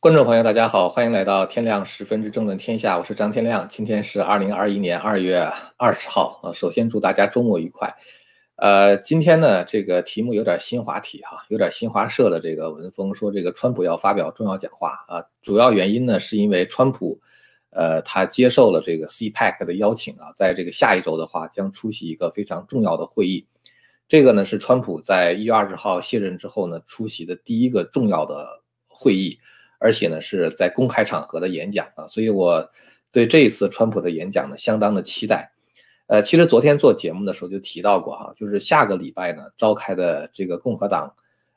观众朋友，大家好，欢迎来到天亮十分之争论天下，我是张天亮。今天是二零二一年二月二十号啊。首先祝大家周末愉快。呃，今天呢，这个题目有点新华体哈，有点新华社的这个文风，说这个川普要发表重要讲话啊。主要原因呢，是因为川普，呃，他接受了这个 CPEC 的邀请啊，在这个下一周的话，将出席一个非常重要的会议。这个呢，是川普在一月二十号卸任之后呢，出席的第一个重要的会议。而且呢，是在公开场合的演讲啊，所以我对这一次川普的演讲呢，相当的期待。呃，其实昨天做节目的时候就提到过哈，就是下个礼拜呢召开的这个共和党，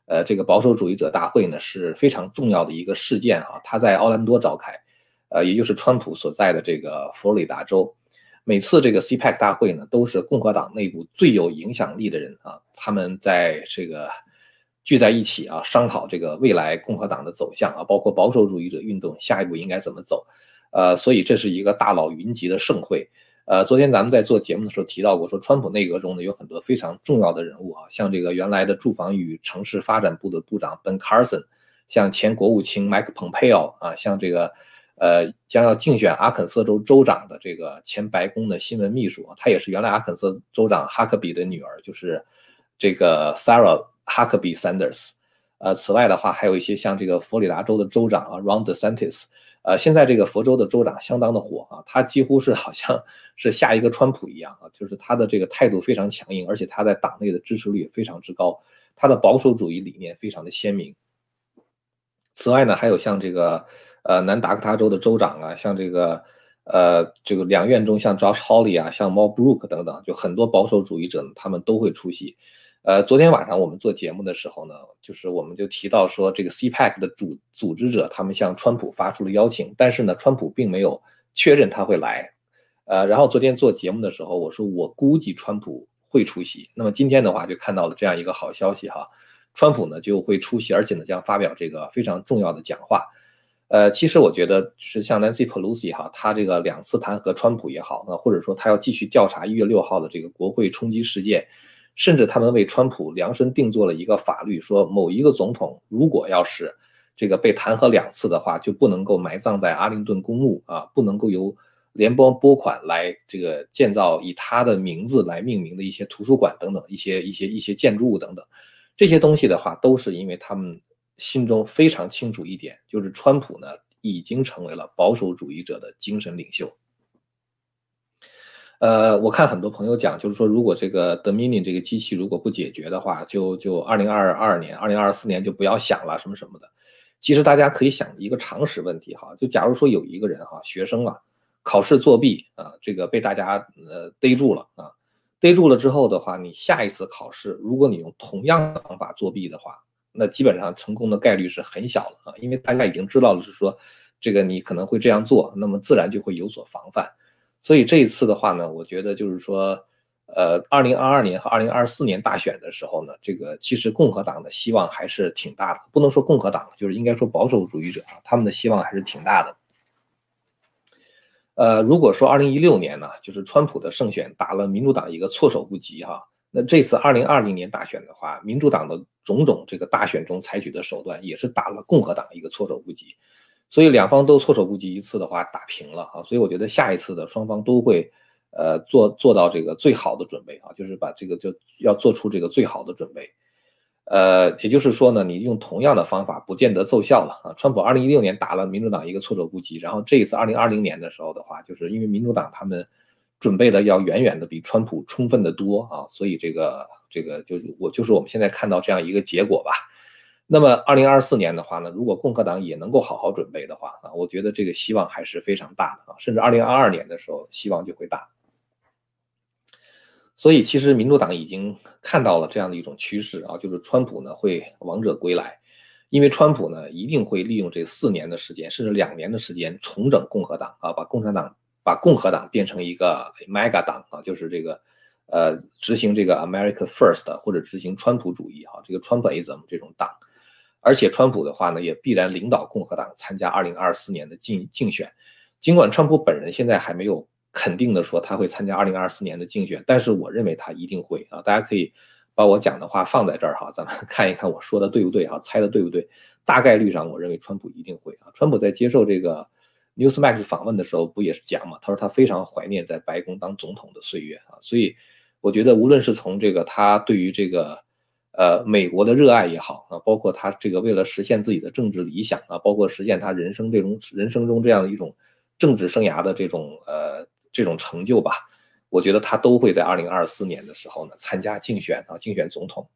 呃，这个保守主义者大会呢是非常重要的一个事件哈，它在奥兰多召开，呃，也就是川普所在的这个佛罗里达州。每次这个 CPAC 大会呢，都是共和党内部最有影响力的人啊，他们在这个。聚在一起啊，商讨这个未来共和党的走向啊，包括保守主义者运动下一步应该怎么走，呃，所以这是一个大佬云集的盛会。呃，昨天咱们在做节目的时候提到过，说川普内阁中呢有很多非常重要的人物啊，像这个原来的住房与城市发展部的部长 Ben Carson，像前国务卿 Mike Pompeo 啊，像这个呃将要竞选阿肯色州州长的这个前白宫的新闻秘书啊，他也是原来阿肯色州长哈克比的女儿，就是这个 Sarah。哈克比· Sanders，呃，此外的话，还有一些像这个佛罗里达州的州长啊，Ron DeSantis，呃，现在这个佛州的州长相当的火啊，他几乎是好像是下一个川普一样啊，就是他的这个态度非常强硬，而且他在党内的支持率也非常之高，他的保守主义理念非常的鲜明。此外呢，还有像这个呃南达科他州的州长啊，像这个呃这个两院中像 Josh Hawley 啊，像 Mo Brook 等等，就很多保守主义者，他们都会出席。呃，昨天晚上我们做节目的时候呢，就是我们就提到说，这个 CPAC 的主组织者他们向川普发出了邀请，但是呢，川普并没有确认他会来。呃，然后昨天做节目的时候，我说我估计川普会出席。那么今天的话，就看到了这样一个好消息哈，川普呢就会出席，而且呢将发表这个非常重要的讲话。呃，其实我觉得是像 Nancy Pelosi 哈，他这个两次弹劾川普也好，那或者说他要继续调查一月六号的这个国会冲击事件。甚至他们为川普量身定做了一个法律，说某一个总统如果要是这个被弹劾两次的话，就不能够埋葬在阿灵顿公墓啊，不能够由联邦拨款来这个建造以他的名字来命名的一些图书馆等等一些一些一些建筑物等等，这些东西的话，都是因为他们心中非常清楚一点，就是川普呢已经成为了保守主义者的精神领袖。呃，我看很多朋友讲，就是说，如果这个 Dominion 这个机器如果不解决的话，就就二零二二年、二零二四年就不要想了，什么什么的。其实大家可以想一个常识问题哈，就假如说有一个人哈，学生啊，考试作弊啊，这个被大家呃逮住了啊，逮住了之后的话，你下一次考试，如果你用同样的方法作弊的话，那基本上成功的概率是很小了啊，因为大家已经知道了是说，这个你可能会这样做，那么自然就会有所防范。所以这一次的话呢，我觉得就是说，呃，二零二二年和二零二四年大选的时候呢，这个其实共和党的希望还是挺大的。不能说共和党，就是应该说保守主义者啊，他们的希望还是挺大的。呃，如果说二零一六年呢，就是川普的胜选打了民主党一个措手不及哈，那这次二零二零年大选的话，民主党的种种这个大选中采取的手段也是打了共和党一个措手不及。所以两方都措手不及，一次的话打平了啊，所以我觉得下一次的双方都会，呃，做做到这个最好的准备啊，就是把这个就要做出这个最好的准备，呃，也就是说呢，你用同样的方法不见得奏效了啊。川普二零一六年打了民主党一个措手不及，然后这一次二零二零年的时候的话，就是因为民主党他们准备的要远远的比川普充分的多啊，所以这个这个就我就是我们现在看到这样一个结果吧。那么，二零二四年的话呢，如果共和党也能够好好准备的话啊，我觉得这个希望还是非常大的啊，甚至二零二二年的时候希望就会大。所以，其实民主党已经看到了这样的一种趋势啊，就是川普呢会王者归来，因为川普呢一定会利用这四年的时间，甚至两年的时间重整共和党啊，把共产党把共和党变成一个 mega 党啊，就是这个呃执行这个 America First 或者执行川普主义啊，这个川普 ism 这种党。而且川普的话呢，也必然领导共和党参加二零二四年的竞竞选。尽管川普本人现在还没有肯定的说他会参加二零二四年的竞选，但是我认为他一定会啊。大家可以把我讲的话放在这儿哈，咱们 看一看我说的对不对哈，猜的对不对？大概率上，我认为川普一定会啊。川普在接受这个 Newsmax 访问的时候，不也是讲嘛？他说他非常怀念在白宫当总统的岁月啊。所以我觉得，无论是从这个他对于这个呃美国的热爱也好啊，包括他这个为了实现自己的政治理想啊，包括实现他人生这种人生中这样的一种政治生涯的这种呃这种成就吧，我觉得他都会在二零二四年的时候呢参加竞选啊，竞选总统。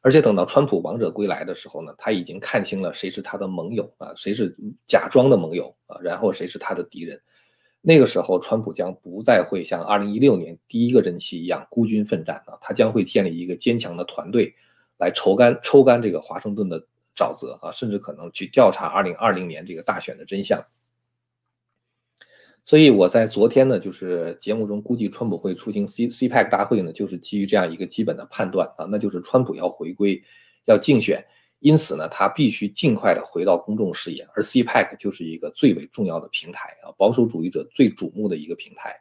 而且等到川普王者归来的时候呢，他已经看清了谁是他的盟友啊，谁是假装的盟友啊，然后谁是他的敌人。那个时候，川普将不再会像2016年第一个任期一样孤军奋战啊，他将会建立一个坚强的团队来抽干抽干这个华盛顿的沼泽啊，甚至可能去调查2020年这个大选的真相。所以我在昨天呢，就是节目中估计川普会出行 C CPEC 大会呢，就是基于这样一个基本的判断啊，那就是川普要回归，要竞选，因此呢，他必须尽快的回到公众视野，而 CPAC 就是一个最为重要的平台啊，保守主义者最瞩目的一个平台。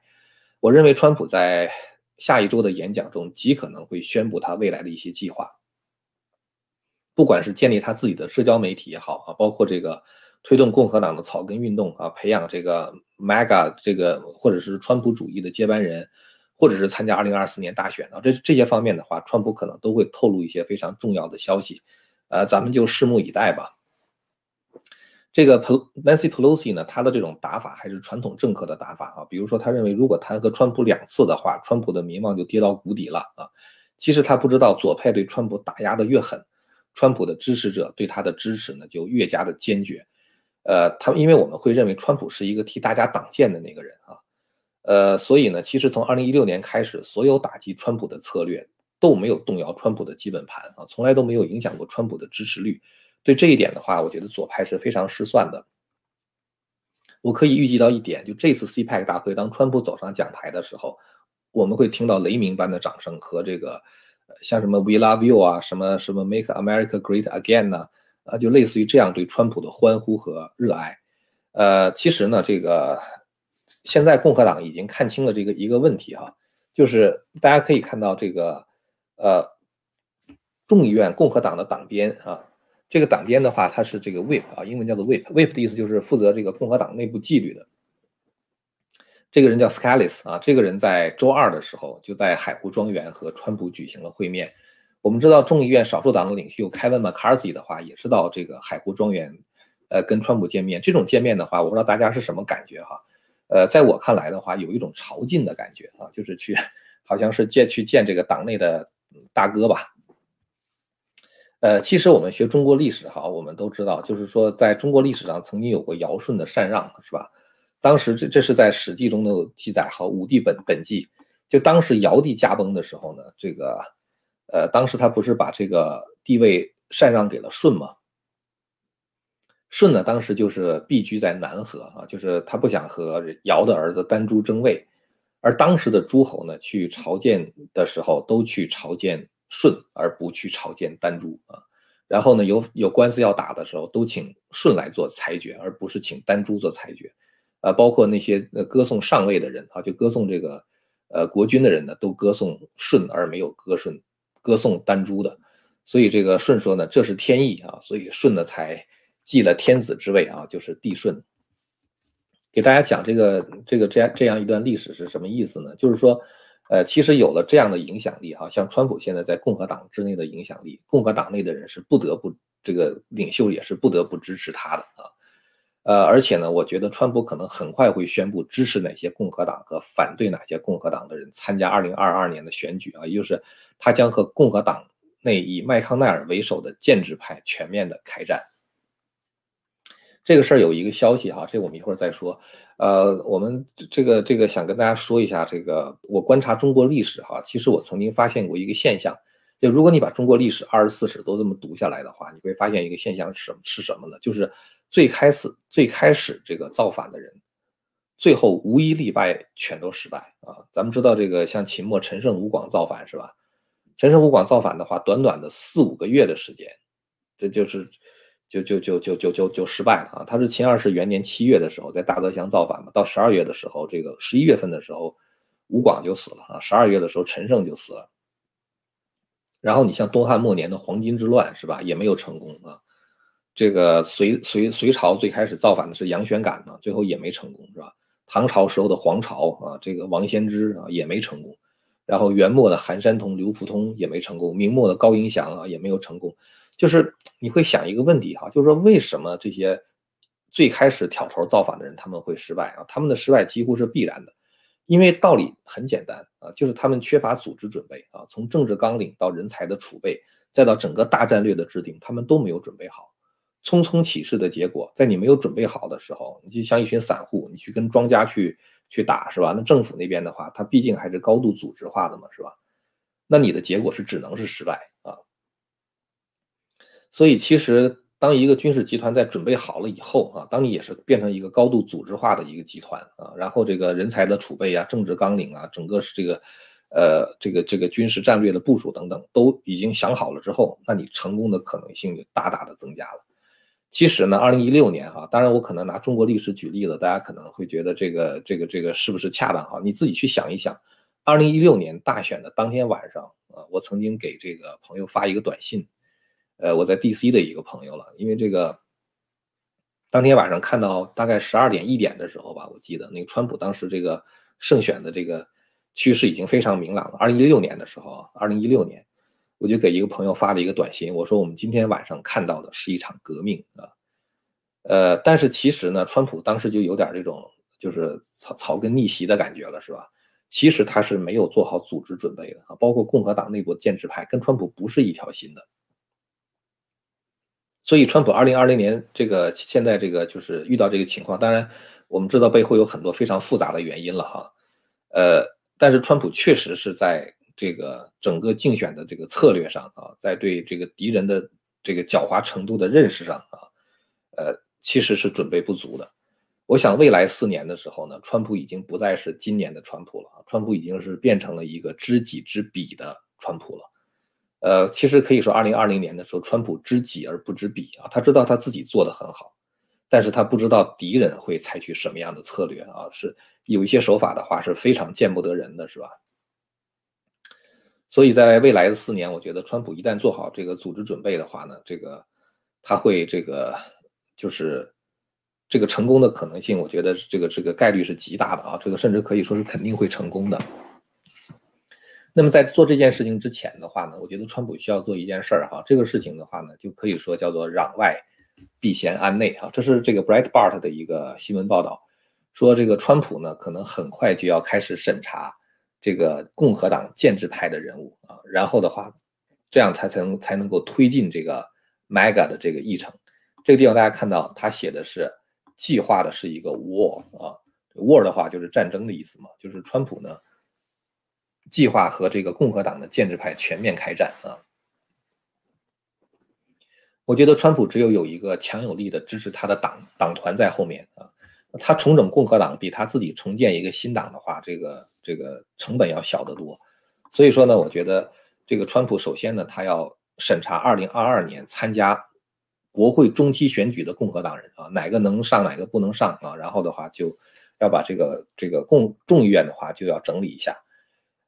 我认为川普在下一周的演讲中极可能会宣布他未来的一些计划，不管是建立他自己的社交媒体也好啊，包括这个。推动共和党的草根运动啊，培养这个 MAGA 这个或者是川普主义的接班人，或者是参加2024年大选啊，这这些方面的话，川普可能都会透露一些非常重要的消息，呃，咱们就拭目以待吧。这个 Nancy Pelosi 呢，他的这种打法还是传统政客的打法啊，比如说他认为如果弹劾川普两次的话，川普的民望就跌到谷底了啊。其实他不知道，左派对川普打压的越狠，川普的支持者对他的支持呢就越加的坚决。呃，他因为我们会认为川普是一个替大家挡箭的那个人啊，呃，所以呢，其实从二零一六年开始，所有打击川普的策略都没有动摇川普的基本盘啊，从来都没有影响过川普的支持率。对这一点的话，我觉得左派是非常失算的。我可以预计到一点，就这次 CPAC 大会，当川普走上讲台的时候，我们会听到雷鸣般的掌声和这个像什么 We Love You 啊，什么什么 Make America Great Again 呢？啊，就类似于这样对川普的欢呼和热爱，呃，其实呢，这个现在共和党已经看清了这个一个问题哈，就是大家可以看到这个，呃，众议院共和党的党鞭啊，这个党鞭的话，它是这个 whip 啊，英文叫做 whip，whip 的意思就是负责这个共和党内部纪律的，这个人叫 Scalis 啊，这个人在周二的时候就在海湖庄园和川普举行了会面。我们知道众议院少数党的领袖 Kevin McCarthy 的话，也是到这个海湖庄园，呃，跟川普见面。这种见面的话，我不知道大家是什么感觉哈？呃，在我看来的话，有一种朝觐的感觉啊，就是去，好像是见去见这个党内的大哥吧。呃，其实我们学中国历史哈，我们都知道，就是说在中国历史上曾经有过尧舜的禅让，是吧？当时这这是在史记中的记载哈，武帝本本纪，就当时尧帝驾崩的时候呢，这个。呃，当时他不是把这个地位禅让给了舜吗？舜呢，当时就是避居在南河啊，就是他不想和尧的儿子丹朱争位，而当时的诸侯呢，去朝见的时候都去朝见舜，而不去朝见丹朱啊。然后呢，有有官司要打的时候，都请舜来做裁决，而不是请丹朱做裁决。啊，包括那些呃歌颂上位的人啊，就歌颂这个呃国君的人呢，都歌颂舜，而没有歌舜。歌颂丹朱的，所以这个舜说呢，这是天意啊，所以舜呢才继了天子之位啊，就是帝舜。给大家讲这个这个这样这样一段历史是什么意思呢？就是说，呃，其实有了这样的影响力哈，像川普现在在共和党之内的影响力，共和党内的人是不得不这个领袖也是不得不支持他的啊。呃，而且呢，我觉得川普可能很快会宣布支持哪些共和党和反对哪些共和党的人参加二零二二年的选举啊，也就是他将和共和党内以麦康奈尔为首的建制派全面的开战。这个事儿有一个消息哈，这我们一会儿再说。呃，我们这个这个想跟大家说一下，这个我观察中国历史哈，其实我曾经发现过一个现象，就如果你把中国历史二十四史都这么读下来的话，你会发现一个现象是什么？是什么呢？就是。最开始最开始这个造反的人，最后无一例外全都失败啊！咱们知道这个像秦末陈胜吴广造反是吧？陈胜吴广造反的话，短短的四五个月的时间，这就是就就就就就就就失败了啊！他是秦二世元年七月的时候在大泽乡造反嘛，到十二月的时候，这个十一月份的时候，吴广就死了啊！十二月的时候陈胜就死了。然后你像东汉末年的黄巾之乱是吧，也没有成功啊。这个隋隋隋朝最开始造反的是杨玄感嘛，最后也没成功是吧？唐朝时候的黄巢啊，这个王仙芝啊也没成功。然后元末的韩山童、刘福通也没成功，明末的高迎祥啊也没有成功。就是你会想一个问题哈，就是说为什么这些最开始挑头造反的人他们会失败啊？他们的失败几乎是必然的，因为道理很简单啊，就是他们缺乏组织准备啊，从政治纲领到人才的储备，再到整个大战略的制定，他们都没有准备好。匆匆起事的结果，在你没有准备好的时候，你就像一群散户，你去跟庄家去。去打是吧？那政府那边的话，它毕竟还是高度组织化的嘛，是吧？那你的结果是只能是失败啊。所以其实当一个军事集团在准备好了以后啊，当你也是变成一个高度组织化的一个集团啊，然后这个人才的储备啊、政治纲领啊、整个是这个呃这个这个军事战略的部署等等都已经想好了之后，那你成功的可能性就大大的增加了。其实呢，二零一六年哈，当然我可能拿中国历史举例子，大家可能会觉得这个这个这个是不是恰当哈？你自己去想一想，二零一六年大选的当天晚上啊，我曾经给这个朋友发一个短信，呃，我在 DC 的一个朋友了，因为这个当天晚上看到大概十二点一点的时候吧，我记得那个川普当时这个胜选的这个趋势已经非常明朗了。二零一六年的时候，二零一六年。我就给一个朋友发了一个短信，我说我们今天晚上看到的是一场革命啊，呃，但是其实呢，川普当时就有点这种就是草草根逆袭的感觉了，是吧？其实他是没有做好组织准备的啊，包括共和党内部建制派跟川普不是一条心的，所以川普二零二零年这个现在这个就是遇到这个情况，当然我们知道背后有很多非常复杂的原因了哈，呃，但是川普确实是在。这个整个竞选的这个策略上啊，在对这个敌人的这个狡猾程度的认识上啊，呃，其实是准备不足的。我想未来四年的时候呢，川普已经不再是今年的川普了，川普已经是变成了一个知己知彼的川普了。呃，其实可以说，二零二零年的时候，川普知己而不知彼啊，他知道他自己做的很好，但是他不知道敌人会采取什么样的策略啊，是有一些手法的话是非常见不得人的，是吧？所以在未来的四年，我觉得川普一旦做好这个组织准备的话呢，这个他会这个就是这个成功的可能性，我觉得这个这个概率是极大的啊，这个甚至可以说是肯定会成功的。那么在做这件事情之前的话呢，我觉得川普需要做一件事儿哈，这个事情的话呢，就可以说叫做攘外必先安内哈。这是这个 Breitbart 的一个新闻报道，说这个川普呢可能很快就要开始审查。这个共和党建制派的人物啊，然后的话，这样才才能才能够推进这个 mega 的这个议程。这个地方大家看到，他写的是计划的是一个 war 啊，war 的话就是战争的意思嘛，就是川普呢计划和这个共和党的建制派全面开战啊。我觉得川普只有有一个强有力的支持他的党党团在后面啊。他重整共和党比他自己重建一个新党的话，这个这个成本要小得多。所以说呢，我觉得这个川普首先呢，他要审查2022年参加国会中期选举的共和党人啊，哪个能上，哪个不能上啊。然后的话，就要把这个这个共众议院的话就要整理一下。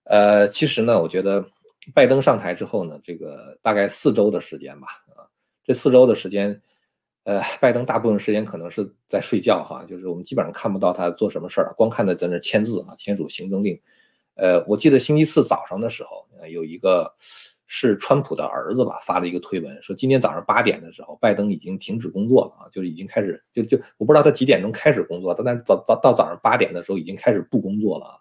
呃，其实呢，我觉得拜登上台之后呢，这个大概四周的时间吧，啊，这四周的时间。呃，拜登大部分时间可能是在睡觉哈，就是我们基本上看不到他做什么事儿，光看他在那签字啊，签署行政令。呃，我记得星期四早上的时候，有一个是川普的儿子吧，发了一个推文，说今天早上八点的时候，拜登已经停止工作了啊，就是已经开始就就我不知道他几点钟开始工作，但早早到早上八点的时候已经开始不工作了啊。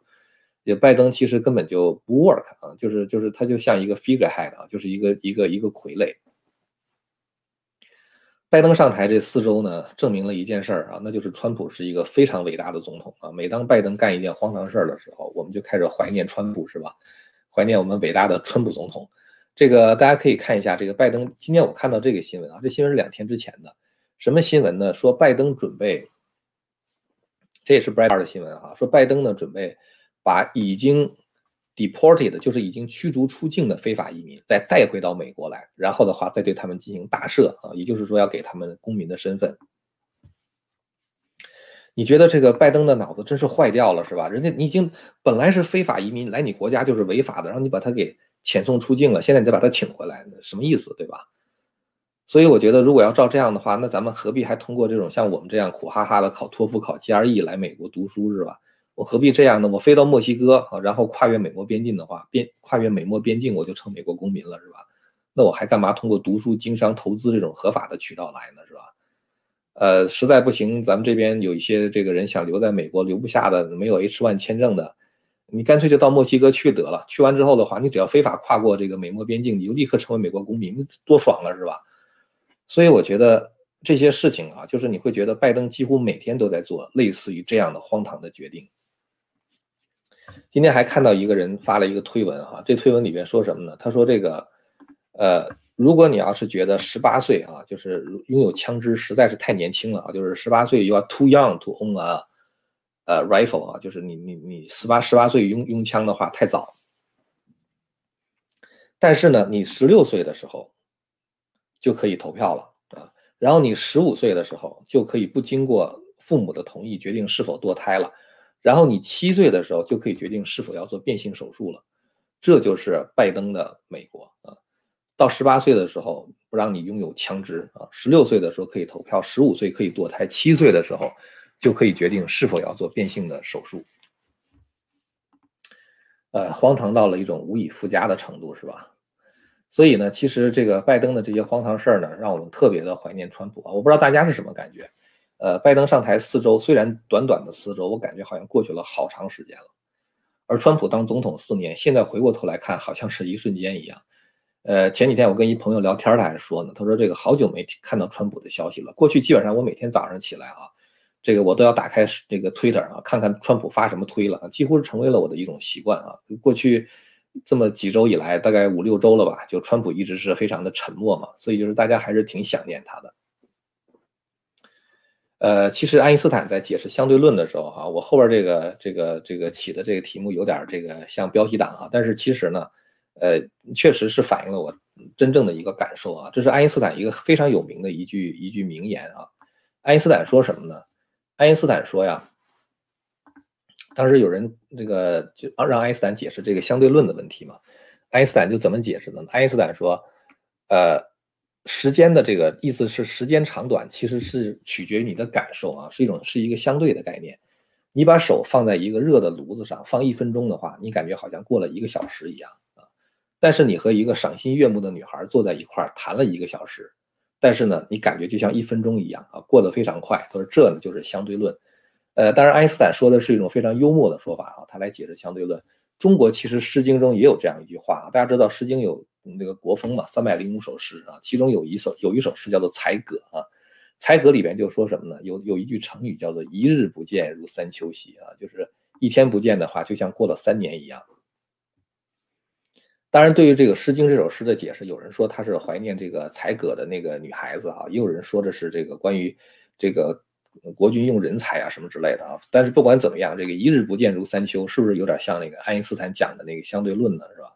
也拜登其实根本就不 work 啊，就是就是他就像一个 figurehead 啊，就是一个一个一个傀儡。拜登上台这四周呢，证明了一件事儿啊，那就是川普是一个非常伟大的总统啊。每当拜登干一件荒唐事儿的时候，我们就开始怀念川普，是吧？怀念我们伟大的川普总统。这个大家可以看一下，这个拜登今天我看到这个新闻啊，这新闻是两天之前的，什么新闻呢？说拜登准备，这也是 b r 的新闻啊，说拜登呢准备把已经。Deported 就是已经驱逐出境的非法移民，再带回到美国来，然后的话再对他们进行大赦啊，也就是说要给他们公民的身份。你觉得这个拜登的脑子真是坏掉了是吧？人家你已经本来是非法移民来你国家就是违法的，然后你把他给遣送出境了，现在你再把他请回来，什么意思，对吧？所以我觉得，如果要照这样的话，那咱们何必还通过这种像我们这样苦哈哈的考托福、考 GRE 来美国读书，是吧？我何必这样呢？我飞到墨西哥啊，然后跨越美墨边境的话，边跨越美墨边境，我就成美国公民了，是吧？那我还干嘛通过读书、经商、投资这种合法的渠道来呢，是吧？呃，实在不行，咱们这边有一些这个人想留在美国留不下的，没有 H1 签证的，你干脆就到墨西哥去得了。去完之后的话，你只要非法跨过这个美墨边境，你就立刻成为美国公民，多爽了，是吧？所以我觉得这些事情啊，就是你会觉得拜登几乎每天都在做类似于这样的荒唐的决定。今天还看到一个人发了一个推文哈，这推文里面说什么呢？他说这个，呃，如果你要是觉得十八岁啊，就是拥有枪支实在是太年轻了啊，就是十八岁 you are too young to own a 呃 rifle 啊，就是你你你十八十八岁拥拥枪的话太早。但是呢，你十六岁的时候。就可以投票了啊，然后你十五岁的时候就可以不经过父母的同意决定是否堕胎了，然后你七岁的时候就可以决定是否要做变性手术了，这就是拜登的美国啊。到十八岁的时候不让你拥有枪支啊，十六岁的时候可以投票，十五岁可以堕胎，七岁的时候就可以决定是否要做变性的手术。呃，荒唐到了一种无以复加的程度，是吧？所以呢，其实这个拜登的这些荒唐事儿呢，让我们特别的怀念川普啊。我不知道大家是什么感觉。呃，拜登上台四周，虽然短短的四周，我感觉好像过去了好长时间了。而川普当总统四年，现在回过头来看，好像是一瞬间一样。呃，前几天我跟一朋友聊天，他还说呢，他说这个好久没看到川普的消息了。过去基本上我每天早上起来啊，这个我都要打开这个 Twitter 啊，看看川普发什么推了，几乎是成为了我的一种习惯啊。过去。这么几周以来，大概五六周了吧，就川普一直是非常的沉默嘛，所以就是大家还是挺想念他的。呃，其实爱因斯坦在解释相对论的时候，哈，我后边这个这个这个起的这个题目有点这个像标题党啊，但是其实呢，呃，确实是反映了我真正的一个感受啊。这是爱因斯坦一个非常有名的一句一句名言啊。爱因斯坦说什么呢？爱因斯坦说呀。当时有人这个就让爱因斯坦解释这个相对论的问题嘛？爱因斯坦就怎么解释呢？爱因斯坦说，呃，时间的这个意思是时间长短其实是取决于你的感受啊，是一种是一个相对的概念。你把手放在一个热的炉子上放一分钟的话，你感觉好像过了一个小时一样啊。但是你和一个赏心悦目的女孩坐在一块儿谈了一个小时，但是呢，你感觉就像一分钟一样啊，过得非常快。他说这呢就是相对论。呃，当然，爱因斯坦说的是一种非常幽默的说法啊，他来解释相对论。中国其实《诗经》中也有这样一句话啊，大家知道《诗经》有那个国风嘛，三百零五首诗啊，其中有一首有一首诗叫做《才葛》啊，《才葛》里边就说什么呢？有有一句成语叫做“一日不见如三秋兮”啊，就是一天不见的话，就像过了三年一样。当然，对于这个《诗经》这首诗的解释，有人说他是怀念这个才葛的那个女孩子啊，也有人说的是这个关于这个。国君用人才啊，什么之类的啊，但是不管怎么样，这个一日不见如三秋，是不是有点像那个爱因斯坦讲的那个相对论呢？是吧？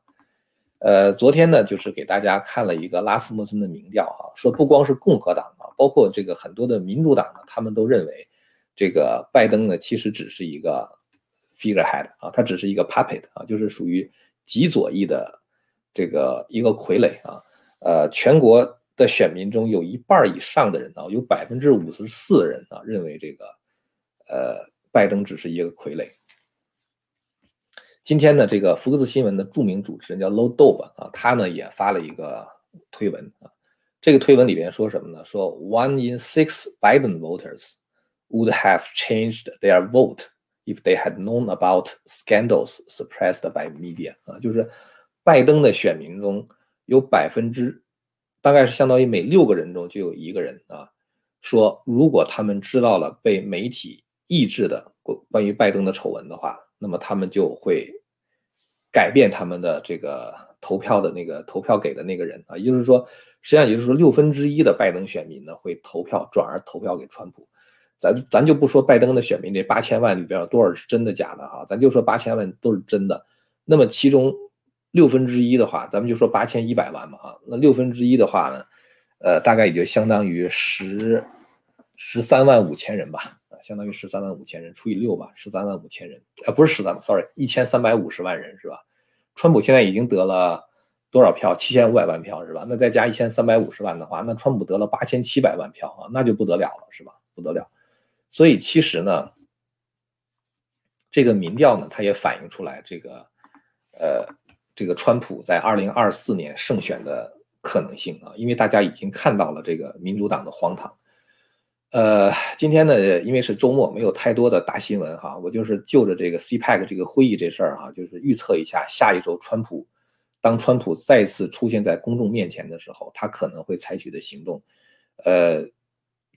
呃，昨天呢，就是给大家看了一个拉斯穆森的民调啊，说不光是共和党啊，包括这个很多的民主党呢，他们都认为这个拜登呢，其实只是一个 figurehead 啊，他只是一个 puppet 啊，就是属于极左翼的这个一个傀儡啊，呃，全国。的选民中有一半以上的人啊，有百分之五十四的人啊，认为这个，呃，拜登只是一个傀儡。今天呢，这个福克斯新闻的著名主持人叫 Low Dobe 啊，他呢也发了一个推文啊，这个推文里边说什么呢？说 One in six Biden voters would have changed their vote if they had known about scandals suppressed by media 啊，就是拜登的选民中有百分之。大概是相当于每六个人中就有一个人啊，说如果他们知道了被媒体抑制的关关于拜登的丑闻的话，那么他们就会改变他们的这个投票的那个投票给的那个人啊，也就是说，实际上也就是说六分之一的拜登选民呢会投票转而投票给川普。咱咱就不说拜登的选民这八千万里边有多少是真的假的啊，咱就说八千万都是真的，那么其中。六分之一的话，咱们就说八千一百万嘛啊，那六分之一的话呢，呃，大概也就相当于十十三万五千人吧，相当于十三万五千人除以六吧，十三万五千人，啊，不是十三，sorry，一千三百五十万人是吧？川普现在已经得了多少票？七千五百万票是吧？那再加一千三百五十万的话，那川普得了八千七百万票啊，那就不得了了是吧？不得了。所以其实呢，这个民调呢，它也反映出来这个，呃，这个川普在二零二四年胜选的可能性啊，因为大家已经看到了这个民主党的荒唐。呃，今天呢，因为是周末，没有太多的大新闻哈，我就是就着这个 CPEC 这个会议这事儿哈，就是预测一下下一周川普，当川普再次出现在公众面前的时候，他可能会采取的行动。呃，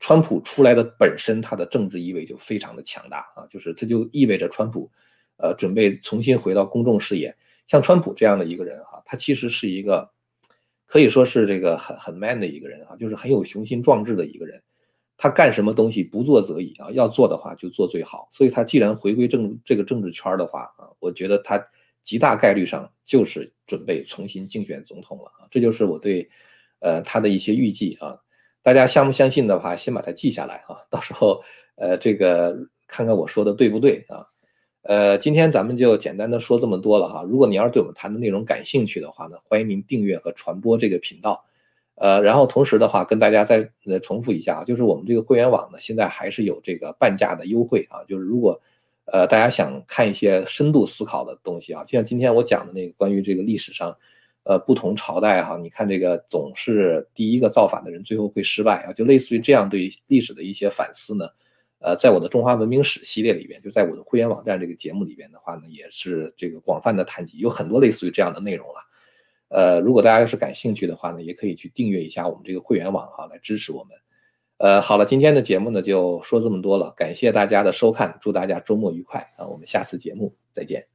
川普出来的本身，他的政治意味就非常的强大啊，就是这就意味着川普，呃，准备重新回到公众视野。像川普这样的一个人哈，他其实是一个可以说是这个很很 man 的一个人啊，就是很有雄心壮志的一个人。他干什么东西不做则已啊，要做的话就做最好。所以他既然回归政这个政治圈的话啊，我觉得他极大概率上就是准备重新竞选总统了啊。这就是我对呃他的一些预计啊。大家相不相信的话，先把它记下来啊，到时候呃这个看看我说的对不对啊。呃，今天咱们就简单的说这么多了哈。如果你要是对我们谈的内容感兴趣的话呢，欢迎您订阅和传播这个频道。呃，然后同时的话，跟大家再呃重复一下啊，就是我们这个会员网呢，现在还是有这个半价的优惠啊。就是如果呃大家想看一些深度思考的东西啊，就像今天我讲的那个关于这个历史上，呃不同朝代哈，你看这个总是第一个造反的人最后会失败啊，就类似于这样对历史的一些反思呢。呃，在我的中华文明史系列里边，就在我的会员网站这个节目里边的话呢，也是这个广泛的谈及，有很多类似于这样的内容了。呃，如果大家要是感兴趣的话呢，也可以去订阅一下我们这个会员网啊，来支持我们。呃，好了，今天的节目呢就说这么多了，感谢大家的收看，祝大家周末愉快啊，我们下次节目再见。